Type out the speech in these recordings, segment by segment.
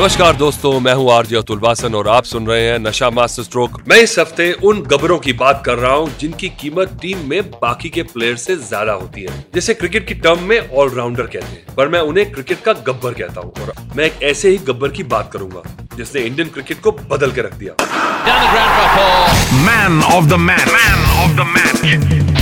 नमस्कार दोस्तों मैं हूँ आरजे अतुल वासन और आप सुन रहे हैं नशा मास्टर स्ट्रोक। मैं इस हफ़्ते उन गबरों की बात कर रहा हूँ जिनकी कीमत टीम में बाकी के प्लेयर से ज़्यादा होती है। जिसे क्रिकेट की टर्म में ऑलराउंडर कहते हैं पर मैं उन्हें क्रिकेट का गब्बर कहता हूँ और मैं एक ऐसे ही गब्बर की बात करूँगा जिसने इंडियन क्रिकेट को बदल के रख दिया। Man of the man man of the match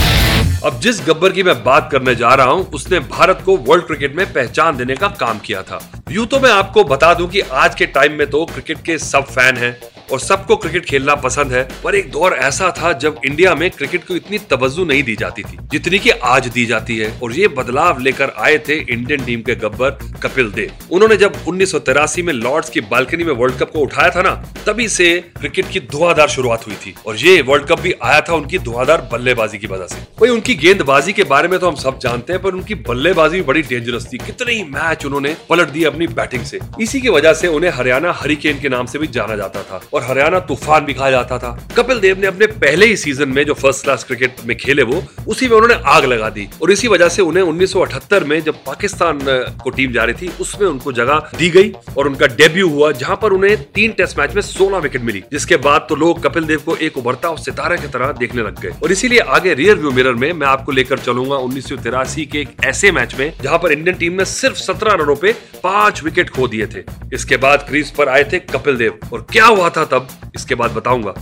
अब जिस गब्बर की मैं बात करने जा रहा हूँ, उसने भारत को वर्ल्ड क्रिकेट में पहचान देने का काम किया था। यूँ तो मैं आपको बता दूँ कि आज के टाइम में तो क्रिकेट के सब फ़ैन हैं। और सबको क्रिकेट खेलना पसंद है, पर एक दौर ऐसा था जब इंडिया में क्रिकेट को इतनी तवज्जो नहीं दी जाती थी, जितनी की आज दी जाती है। और ये बदलाव लेकर आए थे इंडियन टीम के गब्बर कपिल देव। उन्होंने जब उन्नीस में लॉर्ड्स की बालकनी में वर्ल्ड कप को उठाया था ना, तभी से क्रिकेट की धुआंधार शुरुआत हुई थी। और ये वर्ल्ड कप भी आया था उनकी धुआंधार बल्लेबाजी की वजह से। वही उनकी गेंदबाजी के बारे में तो हम सब जानते हैं, पर उनकी बल्लेबाजी बड़ी डेंजरस थी। कितने ही मैच उन्होंने पलट दिए अपनी बैटिंग से। इसी की वजह से उन्हें हरियाणा हरिकेन के नाम से भी जाना जाता था। और हरियाणा तूफ़ान भी कहा जाता था। कपिल देव ने अपने पहले ही सीज़न में जो फ़र्स्ट क्लास क्रिकेट में खेले वो, उसी में उन्होंने आग लगा दी। और इसी वजह से उन्हें 1978 में जब पाकिस्तान को टीम जा रही थी, उसमें उनको जगह दी गई और उनका डेब्यू हुआ, जहाँ पर उन्हें तीन टेस्ट मैच में 16 विकेट मिली, जिसके बाद तो लोग कपिल देव को एक उभरता और सितारे की तरह देखने लग गए। और इसीलिए आगे रियर व्यू मिरर में मैं आपको लेकर चलूँगा उन्नीस सौ तिरासी के एक ऐसे मैच में, जहाँ पर इंडियन टीम ने सिर्फ़ सत्रह रनों पे पाँच विकेट खो दिए थे। इसके बाद क्रीज पर आए थे कपिल देव। और क्या हुआ था तब इसके बाद बताऊँगा।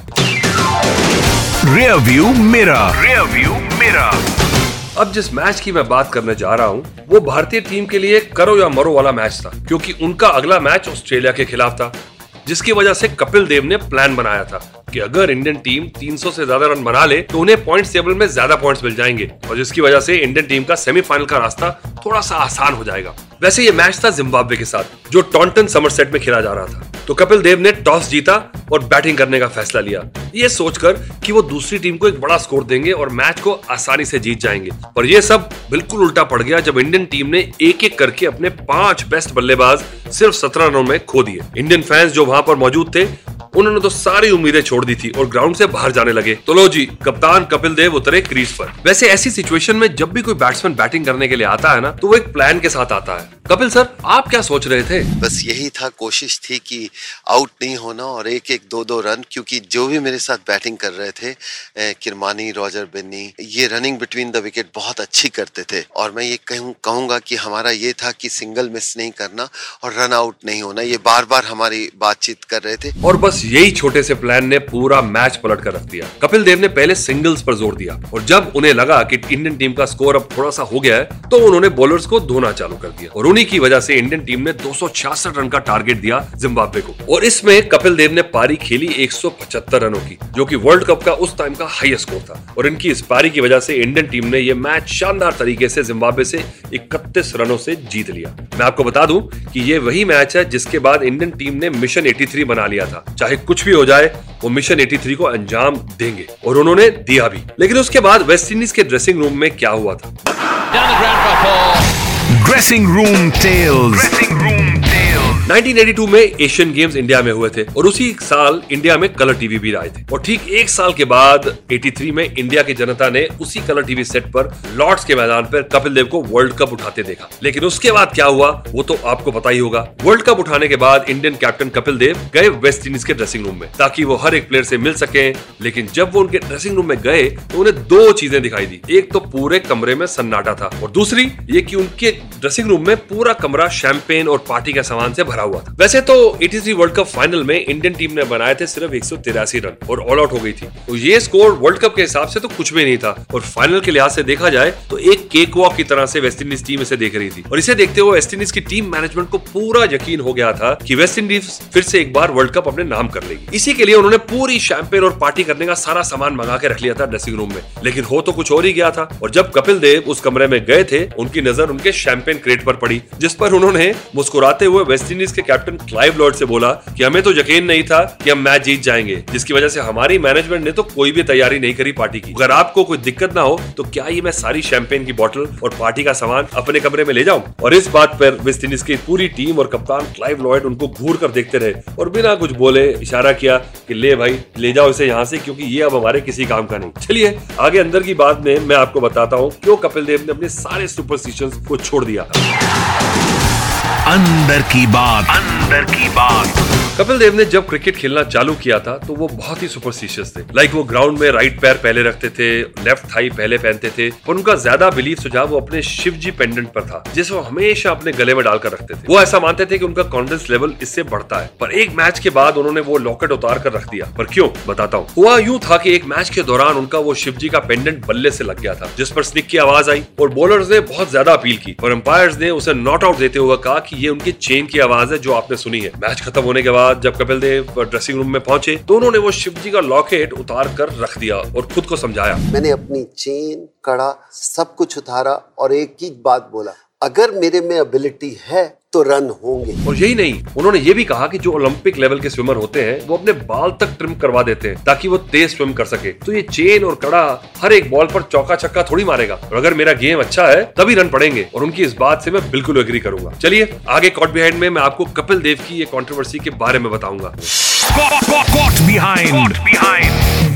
रियव्यू मेरा रियव्यू मेरा अब जिस मैच की मैं बात करने जा रहा हूँ वो भारतीय टीम के लिए करो या मरो वाला मैच था क्योंकि उनका अगला मैच ऑस्ट्रेलिया के खिलाफ था जिसकी वजह से कपिल देव ने प्लान बनाया था। कि अगर इंडियन टीम 300 से ज़्यादा रन बना ले तो उन्हें पॉइंट टेबल में ज़्यादा पॉइंट्स मिल जाएँगे। और जिसकी वजह से इंडियन टीम का सेमीफाइनल का रास्ता थोड़ा सा आसान हो जाएगा। वैसे ये मैच था जिम्बाब्वे के साथ, जो टॉन्टन समरसेट में खेला जा रहा था। तो कपिल देव ने टॉस जीता और बैटिंग करने का फैसला लिया। ये सोचकर कि वो दूसरी टीम को एक बड़ा स्कोर देंगे और मैच को आसानी से जीत जाएँगे। पर ये सब बिल्कुल उल्टा पड़ गया जब इंडियन टीम ने एक एक करके अपने पाँच बेस्ट बल्लेबाज सिर्फ़ सत्रह रनों में खो दिए। इंडियन फैंस जो वहाँ पर मौजूद थे उन्होंने तो सारी उम्मीदें छोड़ दी थी और ग्राउंड से बाहर जाने लगे। तो लो जी कप्तान कपिल देव उतरे क्रीज पर। वैसे ऐसी सिचुएशन में जब भी कोई बैट्समैन बैटिंग करने के लिए आता है ना तो वो एक प्लान के साथ आता है। कपिल सर आप क्या सोच रहे थे? बस यही था कोशिश थी कि आउट नहीं होना और एक एक दो दो रन क्योंकि जो भी मेरे साथ बैटिंग कर रहे थे किरमानी रॉजर बिन्नी ये रनिंग बिटवीन द विकेट बहुत अच्छी करते थे। और मैं ये कहूँ कहूँगा कि हमारा ये था कि सिंगल मिस नहीं करना और रन आउट नहीं होना ये बार बार हमारी बातचीत कर रहे थे। और बस यही छोटे से प्लान ने पूरा मैच पलट कर रख दिया। कपिल देव ने पहले सिंगल्स पर ज़ोर दिया और जब उन्हें लगा कि इंडियन टीम का स्कोर अब थोड़ा सा हो गया है तो उन्होंने बॉलर्स को धोना चालू कर दिया। और उन्हीं की वजह से इंडियन टीम ने दो रन का टारगेट दिया जिम्बाब्वे को। और इसमें कपिल देव ने पारी खेली 175 रनों की, जो कि वर्ल्ड कप का उस टाइम का हाईएस्ट स्कोर था। और इनकी इस पारी की वजह से इंडियन टीम ने यह मैच शानदार तरीके से जिम्बाब्वे से 31 रनों से जीत लिया। मैं आपको बता दूँ कि ये वही मैच है जिसके बाद इंडियन टीम ने मिशन 83 बना लिया था। चाहे कुछ भी हो जाए वो मिशन 83 को अंजाम देंगे। और उन्होंने दिया भी। लेकिन उसके बाद वेस्ट इंडीज के ड्रेसिंग रूम में क्या हुआ था? Dressing room tales dressing room 1982 में एशियन गेम्स इंडिया में हुए थे और उसी साल इंडिया में कलर टीवी भी आए थे। और ठीक एक साल के बाद 83 में इंडिया की जनता ने उसी कलर टीवी सेट पर लॉर्ड्स के मैदान पर कपिल देव को वर्ल्ड कप उठाते देखा। लेकिन उसके बाद क्या हुआ, वो तो आपको पता ही होगा। वर्ल्ड कप उठाने के बाद इंडियन कैप्टन कपिल देव गए वेस्ट इंडीज के ड्रेसिंग रूम में, ताकि वो हर एक प्लेयर से मिल सके। लेकिन जब वो उनके ड्रेसिंग रूम में गए तो उन्हें दो चीज़ें दिखाई दी। एक तो पूरे कमरे में सन्नाटा था, और दूसरी ये की उनके ड्रेसिंग रूम में पूरा कमरा शैंपेन और पार्टी के सामान से भरा हुआ था। वैसे तो 83 वर्ल्ड कप फाइनल में इंडियन टीम ने बनाए थे सिर्फ़ एक सौ तिरासी रन और ऑल आउट हो गई थी। तो ये स्कोर वर्ल्ड कप के हिसाब से तो कुछ भी नहीं था। और फाइनल के लिहाज से देखा जाए तो एक केक वॉक की तरह से वेस्ट इंडीज टीम इसे देख रही थी। और इसे देखते हुए वेस्ट इंडीज की टीम मैनेजमेंट को पूरा यकीन हो गया था कि वेस्ट इंडीज फिर से एक बार वर्ल्ड कप अपने नाम कर लेगी। इसी के लिए उन्होंने पूरी शैंपेन और पार्टी करने का सारा सामान मंगा के रख लिया था ड्रेसिंग रूम में। लेकिन हो तो कुछ और ही गया था। और जब कपिल देव उस कमरे में गए थे, उनकी नज़र उनके शैंपेन क्रेट पर पड़ी, जिस पर उन्होंने मुस्कुराते हुए वेस्ट इंडीज इंडीज के कैप्टन क्लाइव लॉर्ड से बोला कि हमें तो यकीन नहीं था कि हम मैच जीत जाएँगे, जिसकी वजह से हमारी मैनेजमेंट ने तो कोई भी तैयारी नहीं करी पार्टी की। अगर आपको कोई दिक्कत ना हो तो क्या ये मैं सारी शैंपेन की बोतल और पार्टी का सामान अपने कमरे में ले जाऊँ? और इस बात पर वेस्ट इंडीज की पूरी टीम और कप्तान क्लाइव लॉयड उनको घूर कर देखते रहे और बिना कुछ बोले इशारा किया कि ले भाई, ले जाओ इसे यहाँ से, क्योंकि ये अब हमारे किसी काम का नहीं। चलिए, आगे अंदर की बात में मैं आपको बताता हूँ क्यों कपिल देव ने अपने सारे सुपरस्टिशन को छोड़ दिया। अंदर की बात। अंदर की बात। कपिल देव ने जब क्रिकेट खेलना चालू किया था तो वो बहुत ही सुपरस्टिशियस थे। लाइक वो ग्राउंड में राइट पैर पहले रखते थे लेफ़्ट थाई पहले पहनते थे, और उनका ज़्यादा बिलीफ सुझाव वो अपने शिव जी पेंडेंट पर था, जिसे वो हमेशा अपने गले में डालकर रखते थे। वो ऐसा मानते थे कि उनका कॉन्फिडेंस लेवल इससे बढ़ता है। पर एक मैच के बाद उन्होंने वो लॉकेट उतार कर रख दिया। पर क्यों? बताता हूँ। हुआ यूँ था कि एक मैच के दौरान उनका वो शिव का पेंडेंट बल्ले से लग गया था, जिस पर स्निक की आवाज़ आई, और बॉलर्स ने बहुत ज़्यादा अपील की। और अंपायर्स ने उसे नॉट आउट देते हुए कहा कि ये उनकी चेन की आवाज़ है, जो आपने सुनी है। मैच खत्म होने के बाद जब कपिल देव ड्रेसिंग रूम में पहुँचे तो उन्होंने वो शिव जी का लॉकेट उतार कर रख दिया और खुद को समझाया। मैंने अपनी चेन कड़ा, सब कुछ उतारा और एक ही बात बोला, अगर मेरे में एबिलिटी है तो रन होंगे। और यही नहीं उन्होंने ये भी कहा कि जो ओलंपिक लेवल के स्विमर होते हैं वो अपने बाल तक ट्रिम करवा देते हैं ताकि वो तेज स्विम कर सके। तो ये चेन और कड़ा हर एक बॉल पर चौका छक्का थोड़ी मारेगा। और अगर मेरा गेम अच्छा है तभी रन पड़ेंगे। और उनकी इस बात से मैं बिल्कुल एग्री करूँगा। चलिए आगे कॉट बिहाइंड में मैं आपको कपिल देव की ये कॉन्ट्रोवर्सी के बारे में बताऊँगा। बिहाइंड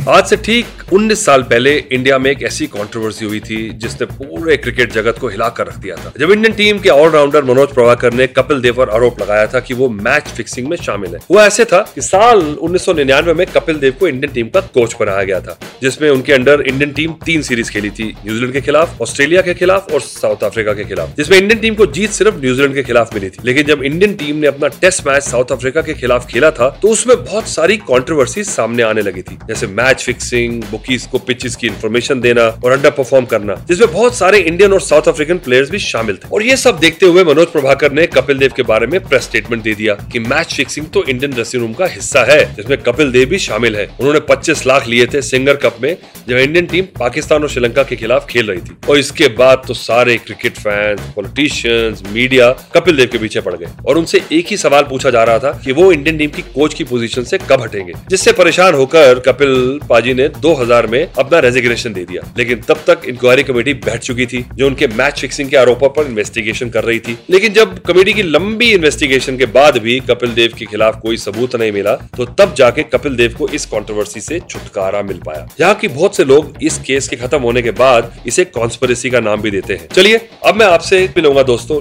आज से ठीक 19 साल पहले इंडिया में एक ऐसी कंट्रोवर्सी हुई थी, जिसने पूरे क्रिकेट जगत को हिला कर रख दिया था। जब इंडियन टीम के ऑलराउंडर मनोज प्रभाकर ने कपिल देव पर आरोप लगाया था कि वो मैच फिक्सिंग में शामिल है। वो ऐसे था कि साल 1999 में कपिल देव को इंडियन टीम का कोच बनाया गया था, जिसमें उनके अंडर इंडियन टीम तीन सीरीज़ खेली थी, न्यूजीलैंड के खिलाफ, ऑस्ट्रेलिया के खिलाफ और साउथ अफ्रीका के खिलाफ, जिसमें इंडियन टीम को जीत सिर्फ़ न्यूजीलैंड के खिलाफ मिली थी। लेकिन जब इंडियन टीम ने अपना टेस्ट मैच साउथ अफ्रीका के खिलाफ खेला था तो उसमें बहुत सारी कॉन्ट्रोवर्सी सामने आने लगी थी, जैसे मैच फिक्सिंग बुकीज को पिचेस की इन्फॉर्मेशन देना और अंडर परफॉर्म करना जिसमें बहुत सारे इंडियन और साउथ अफ्रीकन प्लेयर्स भी शामिल थे और ये सब देखते हुए मनोज प्रभाकर ने कपिल देव के बारे में प्रेस स्टेटमेंट दे दिया कि मैच फिक्सिंग तो इंडियन ड्रेसिंग रूम का हिस्सा है जिसमें कपिल देव भी शामिल है उन्होंने 25 लाख लिए थे सिंगर कप में, जब इंडियन टीम पाकिस्तान और श्रीलंका के खिलाफ खेल रही थी। और इसके बाद तो सारे cricket fans politicians media Kapil Dev के पीछे पड़ गए। और उनसे एक ही सवाल पूछा जा रहा था कि वो इंडियन टीम की कोच की पोजीशन से कब हटेंगे। जिससे परेशान होकर कपिल पाजी ने 2000 में अपना रेजिग्नेशन दे दिया। लेकिन तब तक इंक्वायरी कमेटी बैठ चुकी थी, जो उनके मैच फिक्सिंग के आरोपों पर इन्वेस्टिगेशन कर रही थी। लेकिन जब कमेटी की लंबी इन्वेस्टिगेशन के बाद भी कपिल देव के खिलाफ कोई सबूत नहीं मिला तो तब जाके कपिल देव को इस कॉन्ट्रोवर्सी से छुटकारा मिल पाया। यहाँ की बहुत से लोग इस केस के खत्म होने के बाद इसे कॉन्स्परेसी का नाम भी देते हैं। चलिए, अब मैं आपसे मिलूँगा दोस्तों।